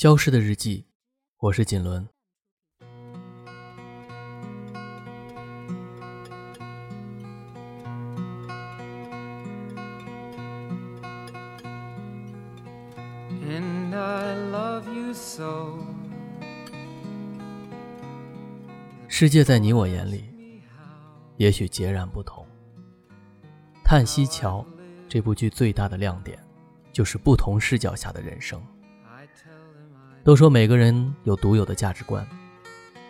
消失的日记，我是锦纶。世界在你我眼里，也许截然不同。《叹息桥》这部剧最大的亮点，就是不同视角下的人生。都说每个人有独有的价值观，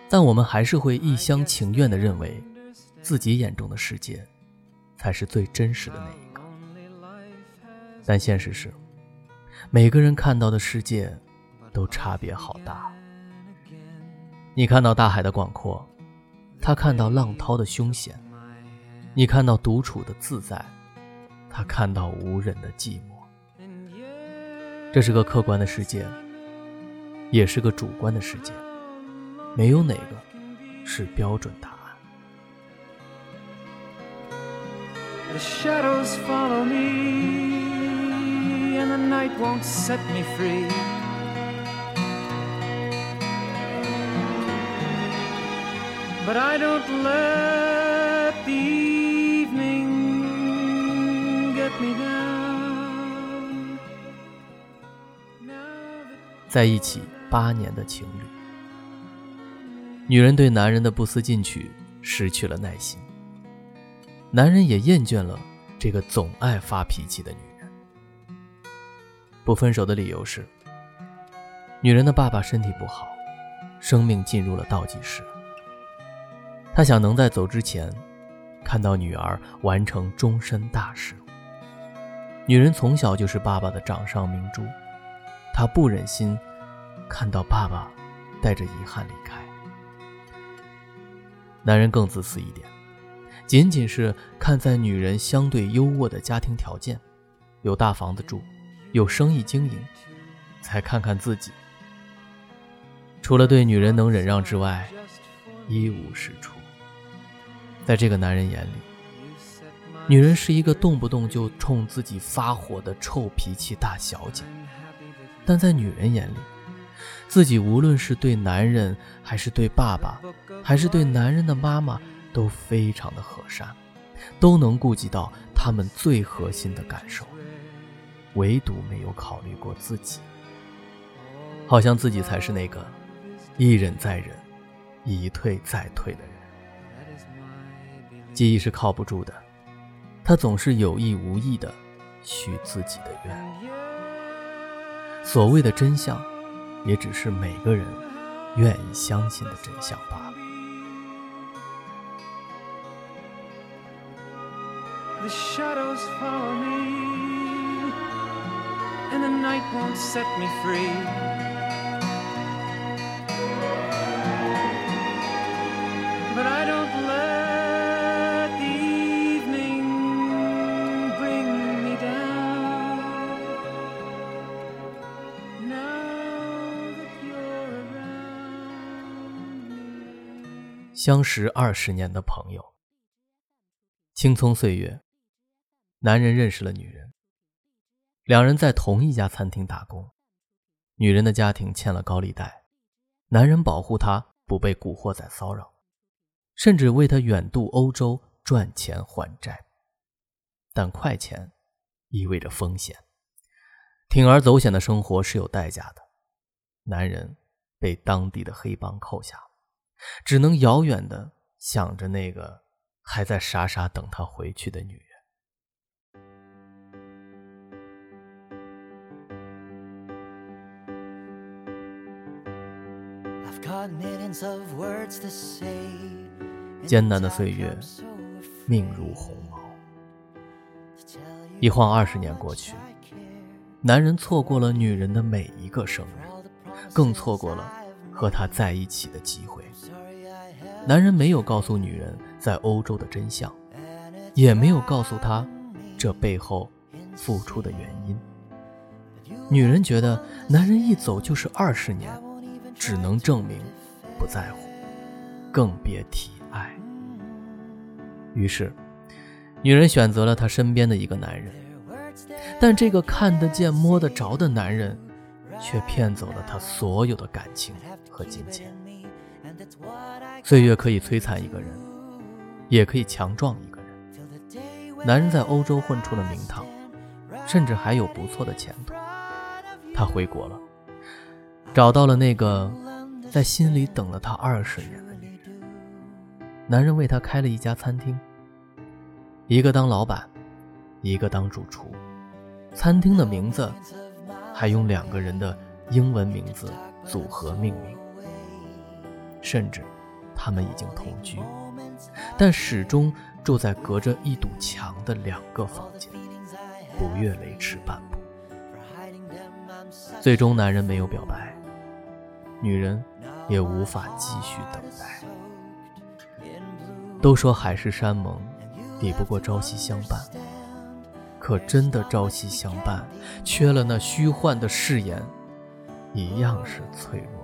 但我们还是会一厢情愿地认为，自己眼中的世界，才是最真实的那一个。但现实是，每个人看到的世界，都差别好大。你看到大海的广阔，他看到浪涛的凶险；你看到独处的自在，他看到无人的寂寞。这是个客观的世界。也是个主观的世界，没有哪个是标准答案。在一起。八年的情侣，女人对男人的不思进取失去了耐心，男人也厌倦了这个总爱发脾气的女人。不分手的理由是，女人的爸爸身体不好，生命进入了倒计时。他想能在走之前，看到女儿完成终身大事。女人从小就是爸爸的掌上明珠，他不忍心。看到爸爸带着遗憾离开，男人更自私一点，仅仅是看在女人相对优渥的家庭条件，有大房子住，有生意经营，才看看自己。除了对女人能忍让之外，一无是处。在这个男人眼里，女人是一个动不动就冲自己发火的臭脾气大小姐，但在女人眼里。自己无论是对男人，还是对爸爸，还是对男人的妈妈，都非常的和善，都能顾及到他们最核心的感受，唯独没有考虑过自己。好像自己才是那个一忍再忍，一退再退的人。记忆是靠不住的，他总是有意无意的许自己的愿。所谓的真相。也只是每个人愿意相信的真相罢了。相识二十年的朋友，青葱岁月，男人认识了女人，两人在同一家餐厅打工，女人的家庭欠了高利贷，男人保护她不被古惑仔骚扰，甚至为她远渡欧洲赚钱还债。但快钱意味着风险，铤而走险的生活是有代价的，男人被当地的黑帮扣下。只能遥远的想着那个还在傻傻等他回去的女人。艰难的岁月，命如鸿毛。一晃二十年过去，男人错过了女人的每一个生日，更错过了和她在一起的机会。男人没有告诉女人在欧洲的真相，也没有告诉她这背后付出的原因。女人觉得男人一走就是二十年，只能证明不在乎，更别提爱。于是，女人选择了她身边的一个男人，但这个看得见、摸得着的男人，却骗走了她所有的感情和金钱。岁月可以摧残一个人，也可以强壮一个人。男人在欧洲混出了名堂，甚至还有不错的前途。他回国了，找到了那个在心里等了他二十年的女人。男人为她开了一家餐厅，一个当老板，一个当主厨。餐厅的名字还用两个人的英文名字组合命名。甚至，他们已经同居，但始终住在隔着一堵墙的两个房间，不越雷池半步。最终，男人没有表白，女人也无法继续等待。都说海誓山盟抵不过朝夕相伴，可真的朝夕相伴，缺了那虚幻的誓言，一样是脆弱。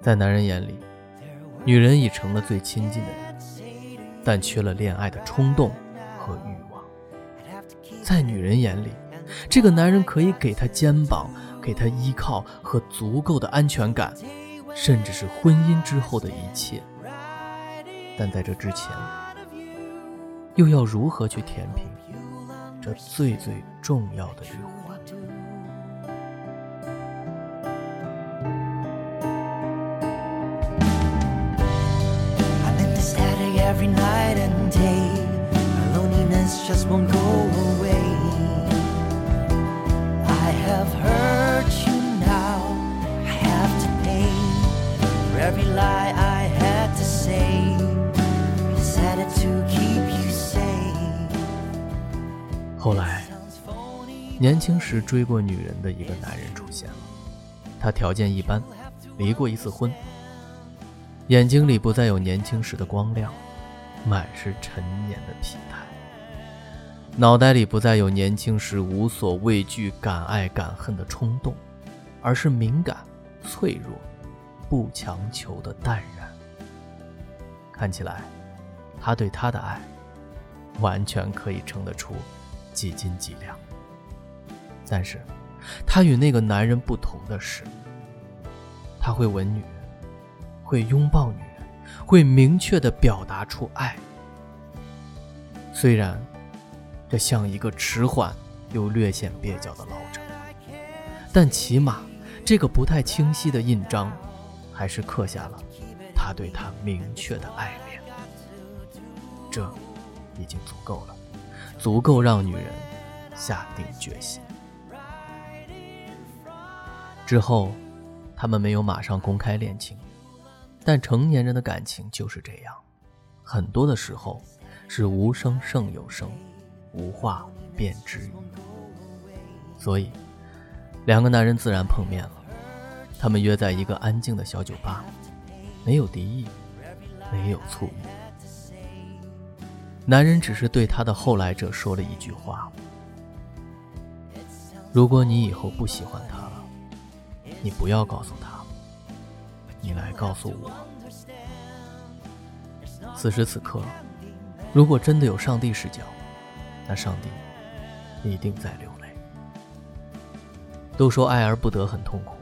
在男人眼里，女人已成了最亲近的人，但缺了恋爱的冲动和欲望。在女人眼里，这个男人可以给她肩膀，给她依靠和足够的安全感，甚至是婚姻之后的一切。但在这之前，又要如何去填平这最最重要的一环？every night and day. My loneliness just won't go away. I have hurt you now. I have to pay for every lie I had to say. Decided to keep you safe. 后来，年轻时追过女人的一个男人出现了，他条件一般，离过一次婚，眼睛里不再有年轻时的光亮。满是陈年的疲态，脑袋里不再有年轻时无所畏惧、敢爱敢恨的冲动，而是敏感、脆弱、不强求的淡然。看起来，他对她的爱，完全可以称得出几斤几两。但是，他与那个男人不同的是，他会吻女人，会拥抱女人。会明确地表达出爱，虽然这像一个迟缓又略显蹩脚的老者，但起码这个不太清晰的印章，还是刻下了他对她明确的爱恋。这已经足够了，足够让女人下定决心。之后，他们没有马上公开恋情。但成年人的感情就是这样，很多的时候是无声胜有声，无话便知语。所以，两个男人自然碰面了。他们约在一个安静的小酒吧，没有敌意，没有醋意。男人只是对他的后来者说了一句话：“如果你以后不喜欢他了，你不要告诉他。”你来告诉我，此时此刻，如果真的有上帝视角，那上帝一定在流泪。都说爱而不得很痛苦，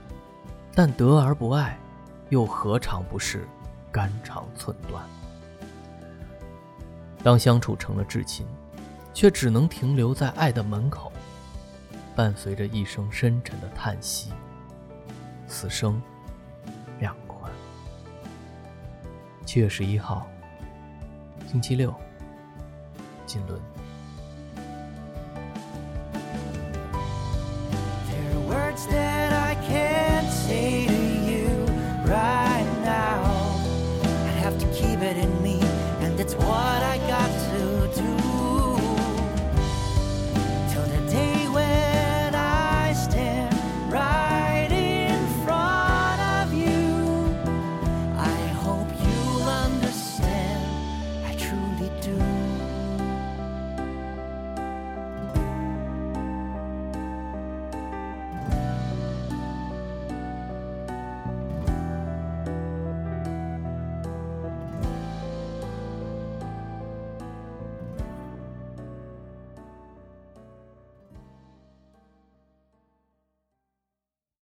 但得而不爱，又何尝不是肝肠寸断？当相处成了至亲，却只能停留在爱的门口，伴随着一声深沉的叹息，此生。七月十一号，星期六，金轮。